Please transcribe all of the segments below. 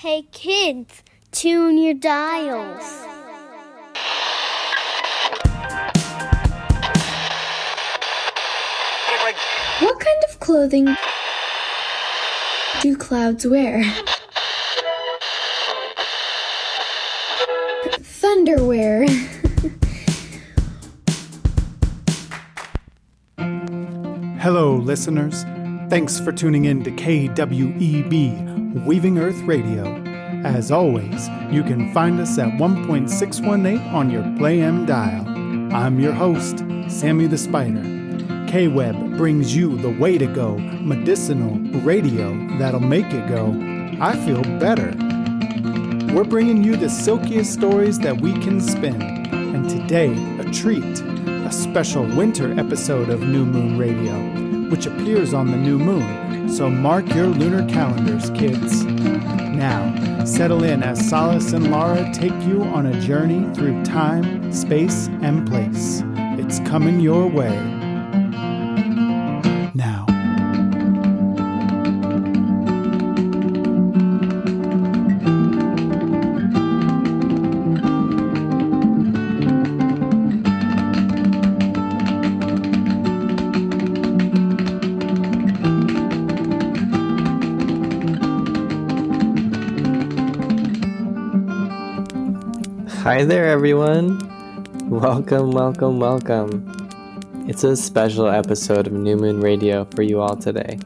Hey kids, tune your dials. What kind of clothing do clouds wear? Thunderwear. Hello, listeners. Thanks for tuning in to KWEB, Weaving Earth Radio. As always, you can find us at 1.618 on your Play M dial. I'm your host, Sammy the Spider. K Web brings you the way to go medicinal radio that'll make it go, I feel better. We're bringing you the silkiest stories that we can spin, and today, a treat a special winter episode of New Moon Radio, which appears on the new moon, so mark your lunar calendars, kids. Now, settle in as Solace and Laura take you on a journey through time, space, and place. It's coming your way. Hi there, everyone. Welcome, welcome, welcome. It's a special episode of New Moon Radio for you all today.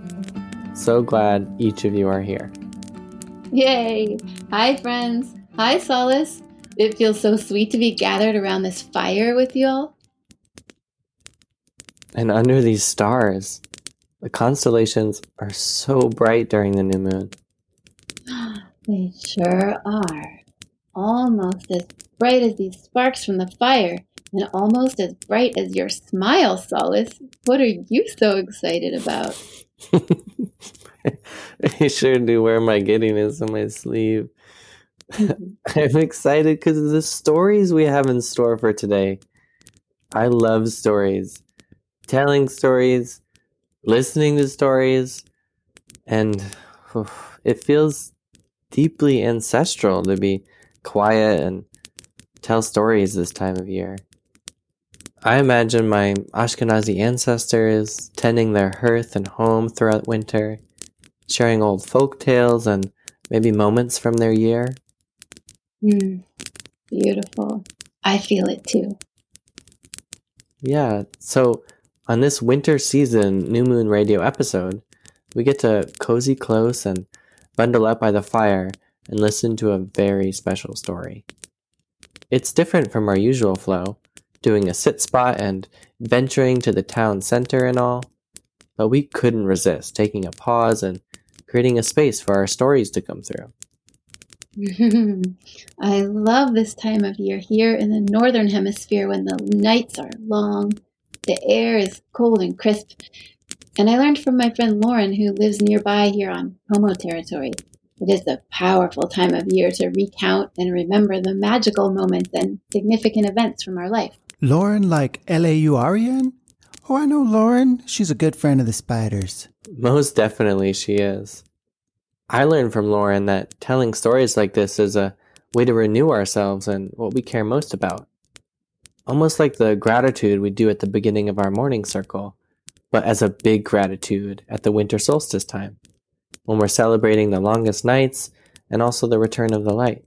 So glad each of you are here. Yay! Hi, friends. Hi, Solace. It feels so sweet to be gathered around this fire with you all. And under these stars, the constellations are so bright during the new moon. They sure are. Almost as bright as these sparks from the fire, and almost as bright as your smile, Solace. What are you so excited about? I sure do wear my giddiness on my sleeve. Mm-hmm. I'm excited because of the stories we have in store for today. I love stories, telling stories, listening to stories, and oof, it feels deeply ancestral to be quiet and tell stories this time of year. I imagine my Ashkenazi ancestors tending their hearth and home throughout winter, sharing old folk tales and maybe moments from their year. Mm, beautiful. I feel it too. Yeah, so on this winter season New Moon Radio episode, we get to cozy close and bundle up by the fire and listen to a very special story. It's different from our usual flow, doing a sit spot and venturing to the town center and all, but we couldn't resist taking a pause and creating a space for our stories to come through. I love this time of year here in the northern hemisphere when the nights are long, the air is cold and crisp. And I learned from my friend Lauren, who lives nearby here on Pomo territory, it is a powerful time of year to recount and remember the magical moments and significant events from our life. Lauren, like L A U R E N? Oh, I know Lauren. She's a good friend of the spiders. Most definitely, she is. I learned from Lauren that telling stories like this is a way to renew ourselves and what we care most about. Almost like the gratitude we do at the beginning of our morning circle, but as a big gratitude at the winter solstice time when we're celebrating the longest nights and also the return of the light.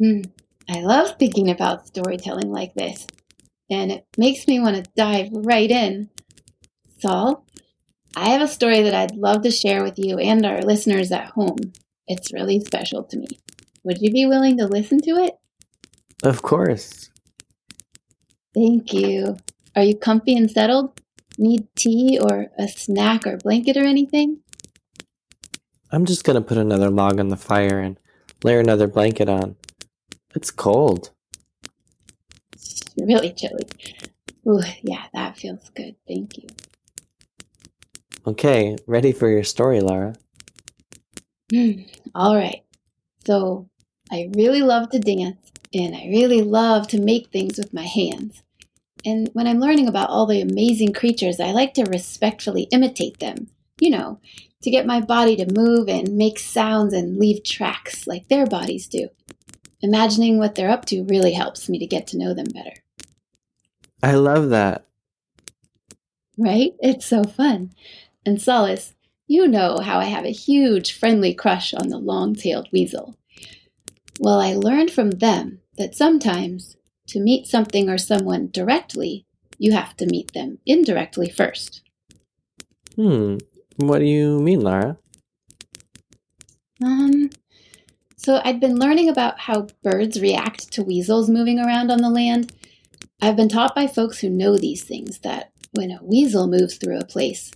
Mm, I love thinking about storytelling like this, and it makes me want to dive right in. Saul, I have a story that I'd love to share with you and our listeners at home. It's really special to me. Would you be willing to listen to it? Of course. Thank you. Are you comfy and settled? Need tea or a snack or blanket or anything? I'm just gonna put another log on the fire and layer another blanket on. It's cold. It's really chilly. Ooh, yeah, that feels good. Thank you. Okay, ready for your story, Laura? Hmm, all right. So, I really love to dance and I really love to make things with my hands. And when I'm learning about all the amazing creatures, I like to respectfully imitate them. You know, to get my body to move and make sounds and leave tracks like their bodies do. Imagining what they're up to really helps me to get to know them better. I love that. Right? It's so fun. And Solace, you know how I have a huge friendly crush on the long tailed weasel. Well, I learned from them that sometimes to meet something or someone directly, you have to meet them indirectly first. Hmm. What do you mean, Lara? Um, so I'd been learning about how birds react to weasels moving around on the land. I've been taught by folks who know these things that when a weasel moves through a place,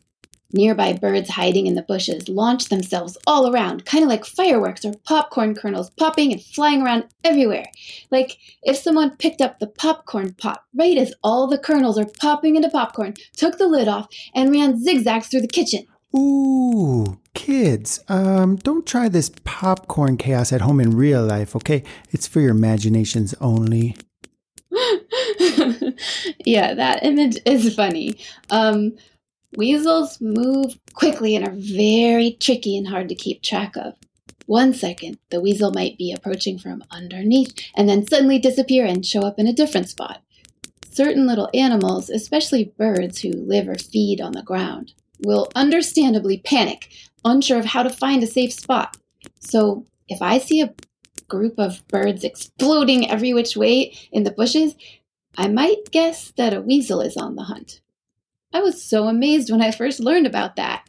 nearby birds hiding in the bushes launch themselves all around, kind of like fireworks or popcorn kernels popping and flying around everywhere. Like if someone picked up the popcorn pot right as all the kernels are popping into popcorn, took the lid off, and ran zigzags through the kitchen. Ooh, kids, um, don't try this popcorn chaos at home in real life, okay? It's for your imaginations only. yeah, that image is funny. Um, weasels move quickly and are very tricky and hard to keep track of. One second, the weasel might be approaching from underneath and then suddenly disappear and show up in a different spot. Certain little animals, especially birds who live or feed on the ground, will understandably panic, unsure of how to find a safe spot. So, if I see a group of birds exploding every which way in the bushes, I might guess that a weasel is on the hunt. I was so amazed when I first learned about that.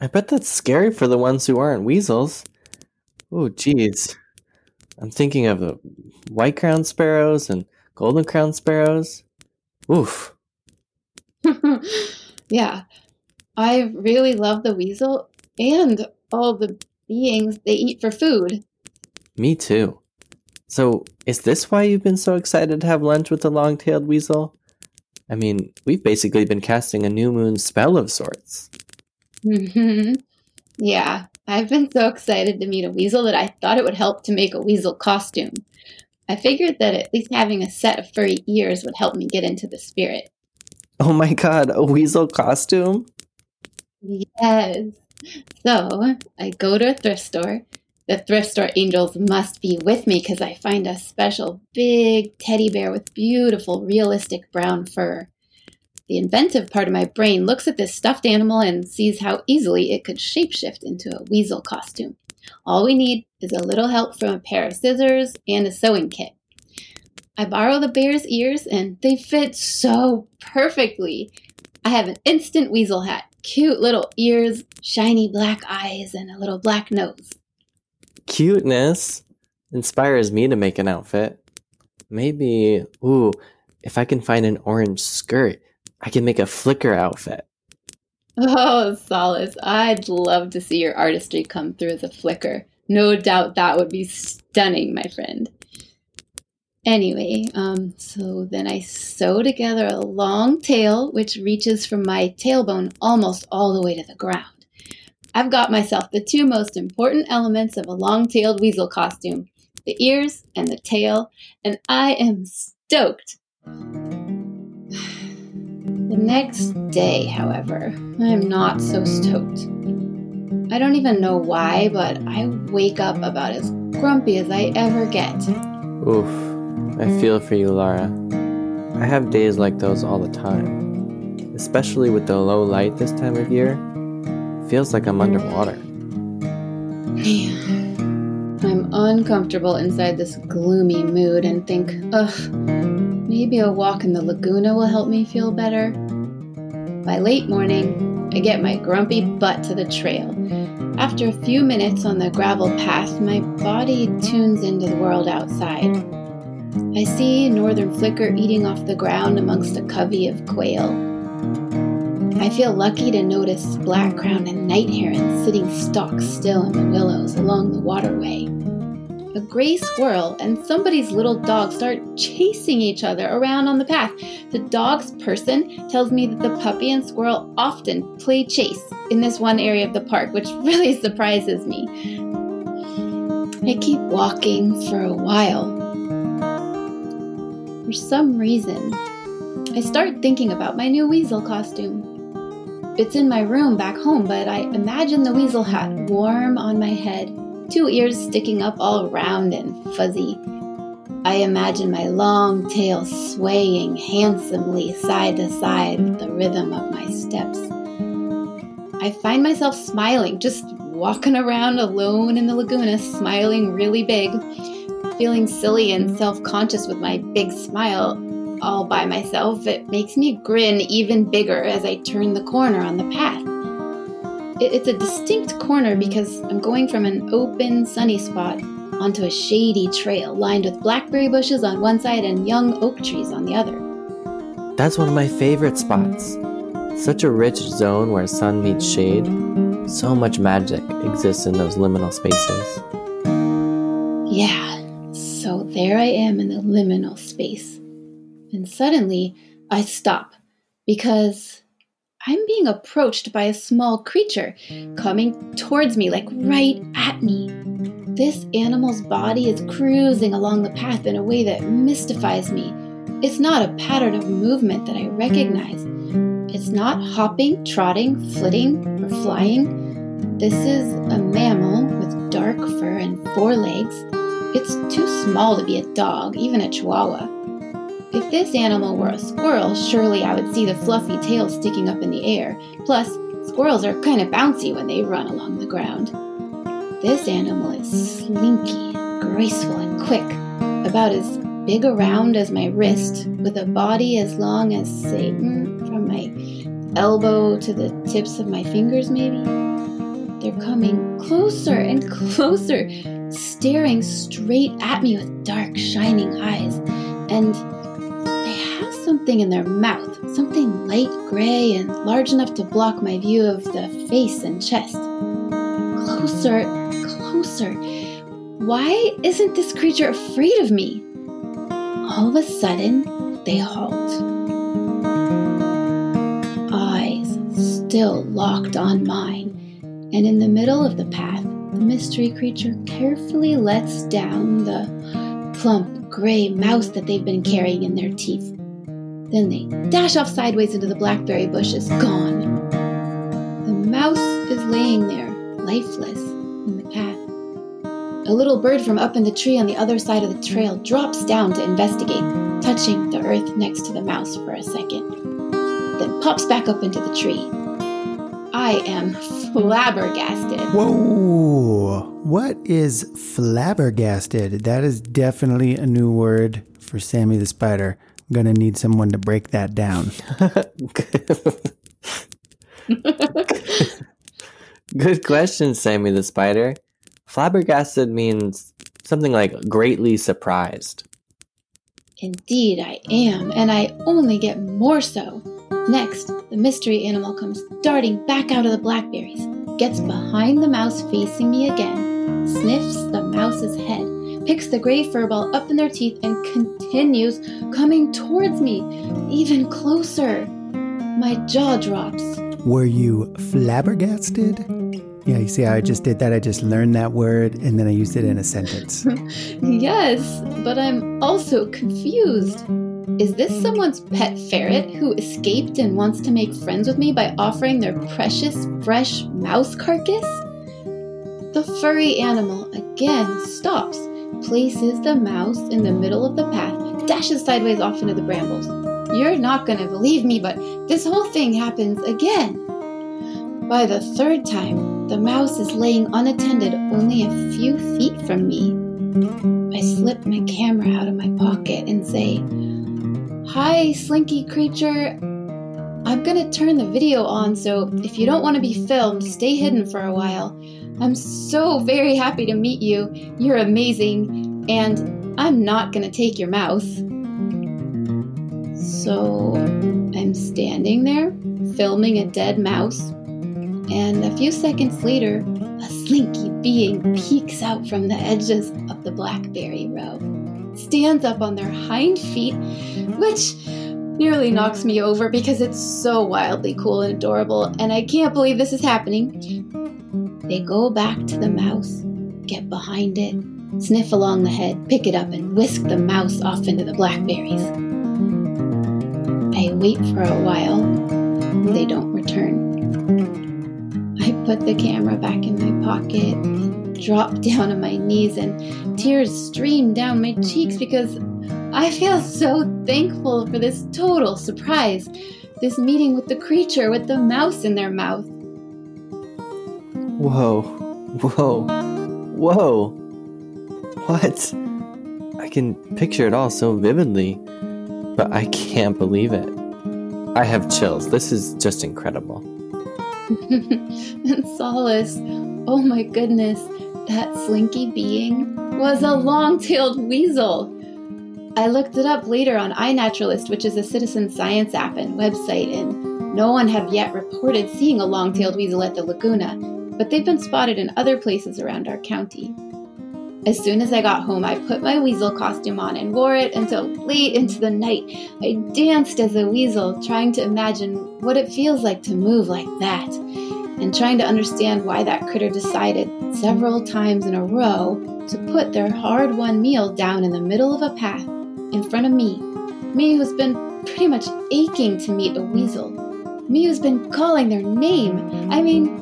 I bet that's scary for the ones who aren't weasels. Oh, geez. I'm thinking of the white crowned sparrows and golden crowned sparrows. Oof. yeah, I really love the weasel and all the beings they eat for food. Me too. So, is this why you've been so excited to have lunch with the long tailed weasel? I mean, we've basically been casting a new moon spell of sorts. hmm Yeah, I've been so excited to meet a weasel that I thought it would help to make a weasel costume. I figured that at least having a set of furry ears would help me get into the spirit. Oh my god, a weasel costume? Yes. So I go to a thrift store. The thrift store angels must be with me because I find a special big teddy bear with beautiful, realistic brown fur. The inventive part of my brain looks at this stuffed animal and sees how easily it could shapeshift into a weasel costume. All we need is a little help from a pair of scissors and a sewing kit. I borrow the bear's ears and they fit so perfectly. I have an instant weasel hat, cute little ears, shiny black eyes, and a little black nose. Cuteness inspires me to make an outfit. Maybe, ooh, if I can find an orange skirt, I can make a flicker outfit. Oh, Solace, I'd love to see your artistry come through as a flicker. No doubt that would be stunning, my friend. Anyway, um, so then I sew together a long tail, which reaches from my tailbone almost all the way to the ground. I've got myself the two most important elements of a long tailed weasel costume the ears and the tail, and I am stoked. The next day, however, I'm not so stoked. I don't even know why, but I wake up about as grumpy as I ever get. Oof, I feel for you, Lara. I have days like those all the time, especially with the low light this time of year. It feels like I'm underwater. I'm uncomfortable inside this gloomy mood and think, ugh, maybe a walk in the Laguna will help me feel better. By late morning, I get my grumpy butt to the trail. After a few minutes on the gravel path, my body tunes into the world outside. I see a Northern Flicker eating off the ground amongst a covey of quail. I feel lucky to notice black crowned and night heron sitting stock still in the willows along the waterway. A gray squirrel and somebody's little dog start chasing each other around on the path. The dog's person tells me that the puppy and squirrel often play chase in this one area of the park, which really surprises me. I keep walking for a while. For some reason, I start thinking about my new weasel costume. It's in my room back home, but I imagine the weasel hat warm on my head, two ears sticking up all round and fuzzy. I imagine my long tail swaying handsomely side to side with the rhythm of my steps. I find myself smiling, just walking around alone in the Laguna, smiling really big, feeling silly and self conscious with my big smile all by myself. It makes me grin even bigger as I turn the corner on the path. It's a distinct corner because I'm going from an open, sunny spot onto a shady trail lined with blackberry bushes on one side and young oak trees on the other. That's one of my favorite spots. Such a rich zone where sun meets shade. So much magic exists in those liminal spaces. Yeah, there I am in the liminal space. And suddenly I stop because I'm being approached by a small creature coming towards me, like right at me. This animal's body is cruising along the path in a way that mystifies me. It's not a pattern of movement that I recognize. It's not hopping, trotting, flitting, or flying. This is a mammal with dark fur and four legs. It's too small to be a dog, even a chihuahua. If this animal were a squirrel, surely I would see the fluffy tail sticking up in the air. Plus, squirrels are kind of bouncy when they run along the ground. This animal is slinky, graceful, and quick, about as big around as my wrist, with a body as long as, mm, from my elbow to the tips of my fingers, maybe. They're coming closer and closer, staring straight at me with dark, shining eyes. And they have something in their mouth, something light gray and large enough to block my view of the face and chest. Closer, closer. Why isn't this creature afraid of me? All of a sudden, they halt. Eyes still locked on mine, and in the middle of the path, mystery creature carefully lets down the plump gray mouse that they've been carrying in their teeth. Then they dash off sideways into the blackberry bushes, gone. The mouse is laying there, lifeless, in the path. A little bird from up in the tree on the other side of the trail drops down to investigate, touching the earth next to the mouse for a second, then pops back up into the tree. I am flabbergasted. Whoa! What is flabbergasted? That is definitely a new word for Sammy the Spider. I'm gonna need someone to break that down. Good question, Sammy the Spider. Flabbergasted means something like greatly surprised. Indeed, I am, and I only get more so. Next, the mystery animal comes darting back out of the blackberries, gets behind the mouse facing me again, sniffs the mouse's head, picks the gray fur ball up in their teeth, and continues coming towards me, even closer. My jaw drops. Were you flabbergasted? Yeah, you see how I just did that? I just learned that word and then I used it in a sentence. Yes, but I'm also confused. Is this someone's pet ferret who escaped and wants to make friends with me by offering their precious, fresh mouse carcass? The furry animal again stops, places the mouse in the middle of the path, dashes sideways off into the brambles. You're not gonna believe me, but this whole thing happens again. By the third time, the mouse is laying unattended only a few feet from me. I slip my camera out of my pocket and say, Hi, slinky creature. I'm gonna turn the video on, so if you don't want to be filmed, stay hidden for a while. I'm so very happy to meet you. You're amazing, and I'm not gonna take your mouth. So I'm standing there, filming a dead mouse, and a few seconds later, a slinky being peeks out from the edges of the blackberry row, stands up on their hind feet, which nearly knocks me over because it's so wildly cool and adorable, and I can't believe this is happening. They go back to the mouse, get behind it, sniff along the head, pick it up, and whisk the mouse off into the blackberries. I wait for a while. They don't return. I put the camera back in my pocket, dropped down on my knees, and tears streamed down my cheeks because I feel so thankful for this total surprise. This meeting with the creature with the mouse in their mouth. Whoa, whoa, whoa. What? I can picture it all so vividly, but I can't believe it. I have chills. This is just incredible. and Solace, oh my goodness, that slinky being was a long tailed weasel. I looked it up later on iNaturalist, which is a citizen science app and website, and no one have yet reported seeing a long tailed weasel at the Laguna, but they've been spotted in other places around our county. As soon as I got home, I put my weasel costume on and wore it until late into the night. I danced as a weasel, trying to imagine what it feels like to move like that, and trying to understand why that critter decided several times in a row to put their hard won meal down in the middle of a path in front of me. Me who's been pretty much aching to meet a weasel. Me who's been calling their name. I mean,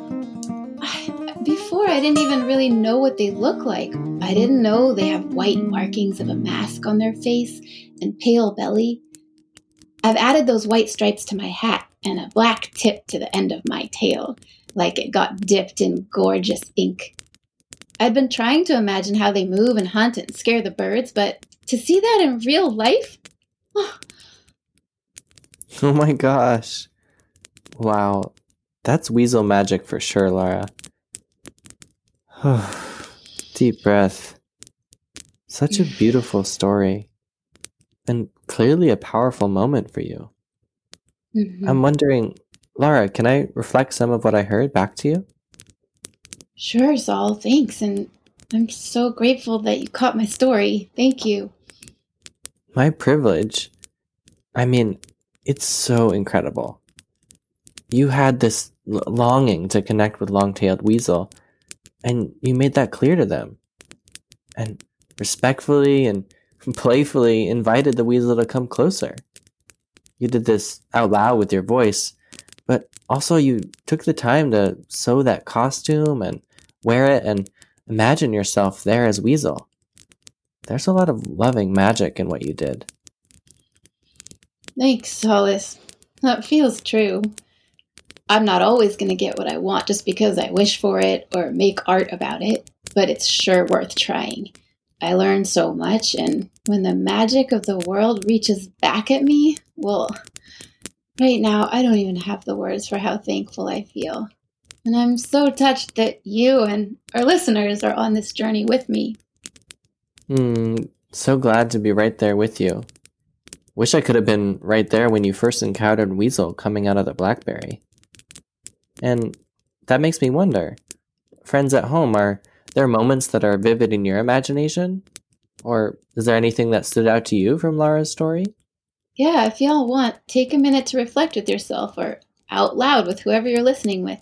before I didn't even really know what they look like. I didn't know they have white markings of a mask on their face and pale belly. I've added those white stripes to my hat and a black tip to the end of my tail, like it got dipped in gorgeous ink. I'd been trying to imagine how they move and hunt and scare the birds, but to see that in real life? Oh, oh my gosh. Wow. That's weasel magic for sure, Laura. Deep breath. Such a beautiful story. And clearly a powerful moment for you. Mm-hmm. I'm wondering, Laura, can I reflect some of what I heard back to you? Sure, Saul. Thanks. And I'm so grateful that you caught my story. Thank you. My privilege. I mean, it's so incredible. You had this longing to connect with long tailed weasel, and you made that clear to them. And respectfully and playfully invited the weasel to come closer. You did this out loud with your voice, but also you took the time to sew that costume and wear it and imagine yourself there as Weasel. There's a lot of loving magic in what you did. Thanks, Solace. That feels true. I'm not always going to get what I want just because I wish for it or make art about it, but it's sure worth trying. I learned so much, and when the magic of the world reaches back at me, well, right now I don't even have the words for how thankful I feel. And I'm so touched that you and our listeners are on this journey with me. Hmm, so glad to be right there with you. Wish I could have been right there when you first encountered Weasel coming out of the blackberry. And that makes me wonder friends at home, are there moments that are vivid in your imagination? Or is there anything that stood out to you from Laura's story? Yeah, if y'all want, take a minute to reflect with yourself or out loud with whoever you're listening with.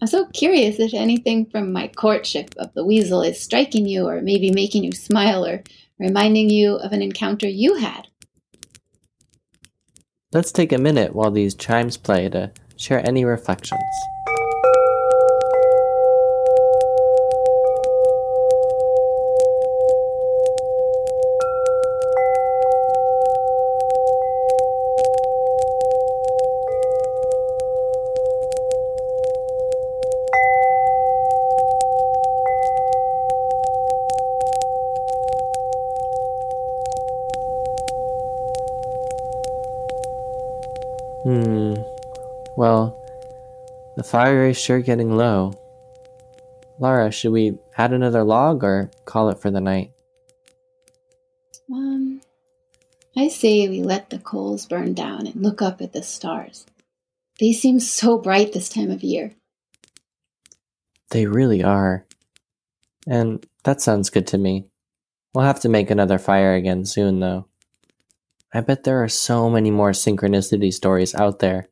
I'm so curious if anything from my courtship of the weasel is striking you or maybe making you smile or reminding you of an encounter you had. Let's take a minute while these chimes play to share any reflections. Hmm. Well, the fire is sure getting low. Lara, should we add another log or call it for the night? Um, I say we let the coals burn down and look up at the stars. They seem so bright this time of year. They really are. And that sounds good to me. We'll have to make another fire again soon, though. I bet there are so many more synchronicity stories out there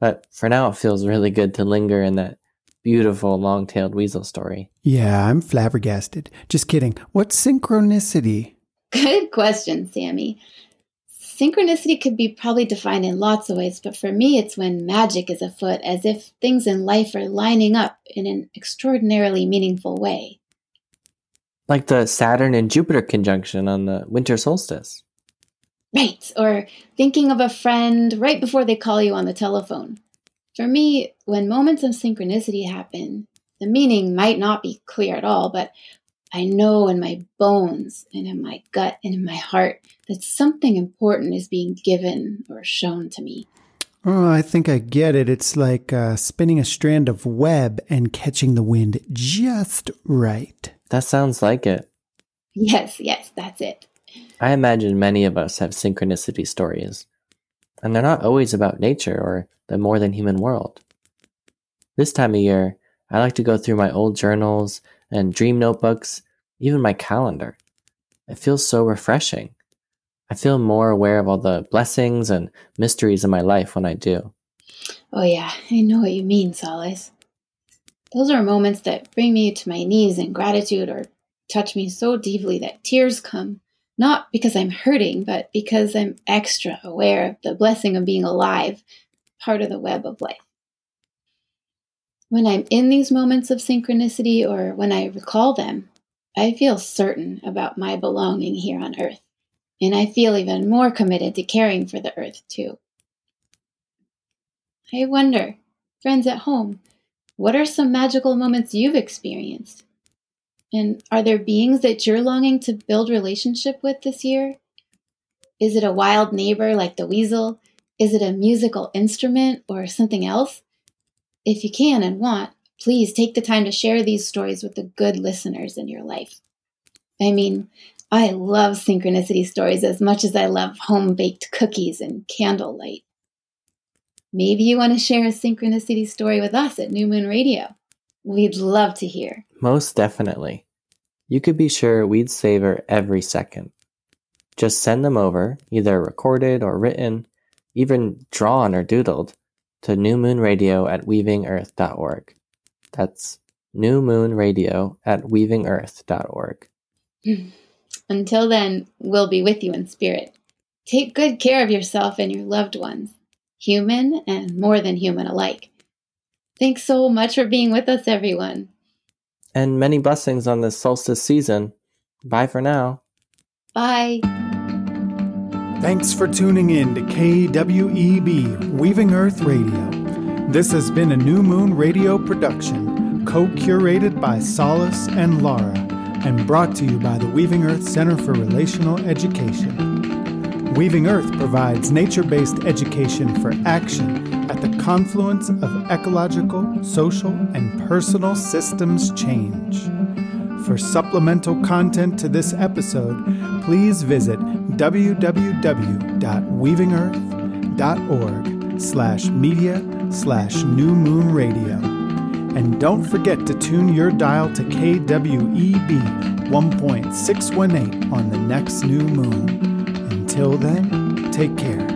but for now, it feels really good to linger in that beautiful long tailed weasel story. Yeah, I'm flabbergasted. Just kidding. What's synchronicity? Good question, Sammy. synchronicity could be probably defined in lots of ways, but for me, it's when magic is afoot, as if things in life are lining up in an extraordinarily meaningful way. Like the Saturn and Jupiter conjunction on the winter solstice. Right, or thinking of a friend right before they call you on the telephone. For me, when moments of synchronicity happen, the meaning might not be clear at all, but I know in my bones and in my gut and in my heart that something important is being given or shown to me. Oh, I think I get it. It's like uh, spinning a strand of web and catching the wind just right. That sounds like it. Yes, yes, that's it. I imagine many of us have synchronicity stories, and they're not always about nature or the more than human world. This time of year, I like to go through my old journals and dream notebooks, even my calendar. It feels so refreshing. I feel more aware of all the blessings and mysteries in my life when I do. Oh, yeah, I know what you mean, Solace. Those are moments that bring me to my knees in gratitude or touch me so deeply that tears come, not because I'm hurting, but because I'm extra aware of the blessing of being alive, part of the web of life. When I'm in these moments of synchronicity or when I recall them, I feel certain about my belonging here on earth. And I feel even more committed to caring for the earth, too. I wonder, friends at home, what are some magical moments you've experienced? And are there beings that you're longing to build relationship with this year? Is it a wild neighbor like the weasel? Is it a musical instrument or something else? If you can and want, please take the time to share these stories with the good listeners in your life. I mean, I love synchronicity stories as much as I love home baked cookies and candlelight. Maybe you want to share a synchronicity story with us at New Moon Radio. We'd love to hear. Most definitely. You could be sure we'd savor every second. Just send them over, either recorded or written, even drawn or doodled, to newmoonradio at weavingearth.org. That's newmoonradio at weavingearth.org. Until then, we'll be with you in spirit. Take good care of yourself and your loved ones, human and more than human alike. Thanks so much for being with us, everyone. And many blessings on this solstice season. Bye for now. Bye. Thanks for tuning in to KWEB Weaving Earth Radio. This has been a New Moon Radio production, co curated by Solace and Laura, and brought to you by the Weaving Earth Center for Relational Education. Weaving Earth provides nature based education for action at the confluence of ecological, social, and personal systems change. For supplemental content to this episode, please visit www.weavingearth.org slash media slash new moon radio. And don't forget to tune your dial to KWEB 1.618 on the next new moon. Until then, take care.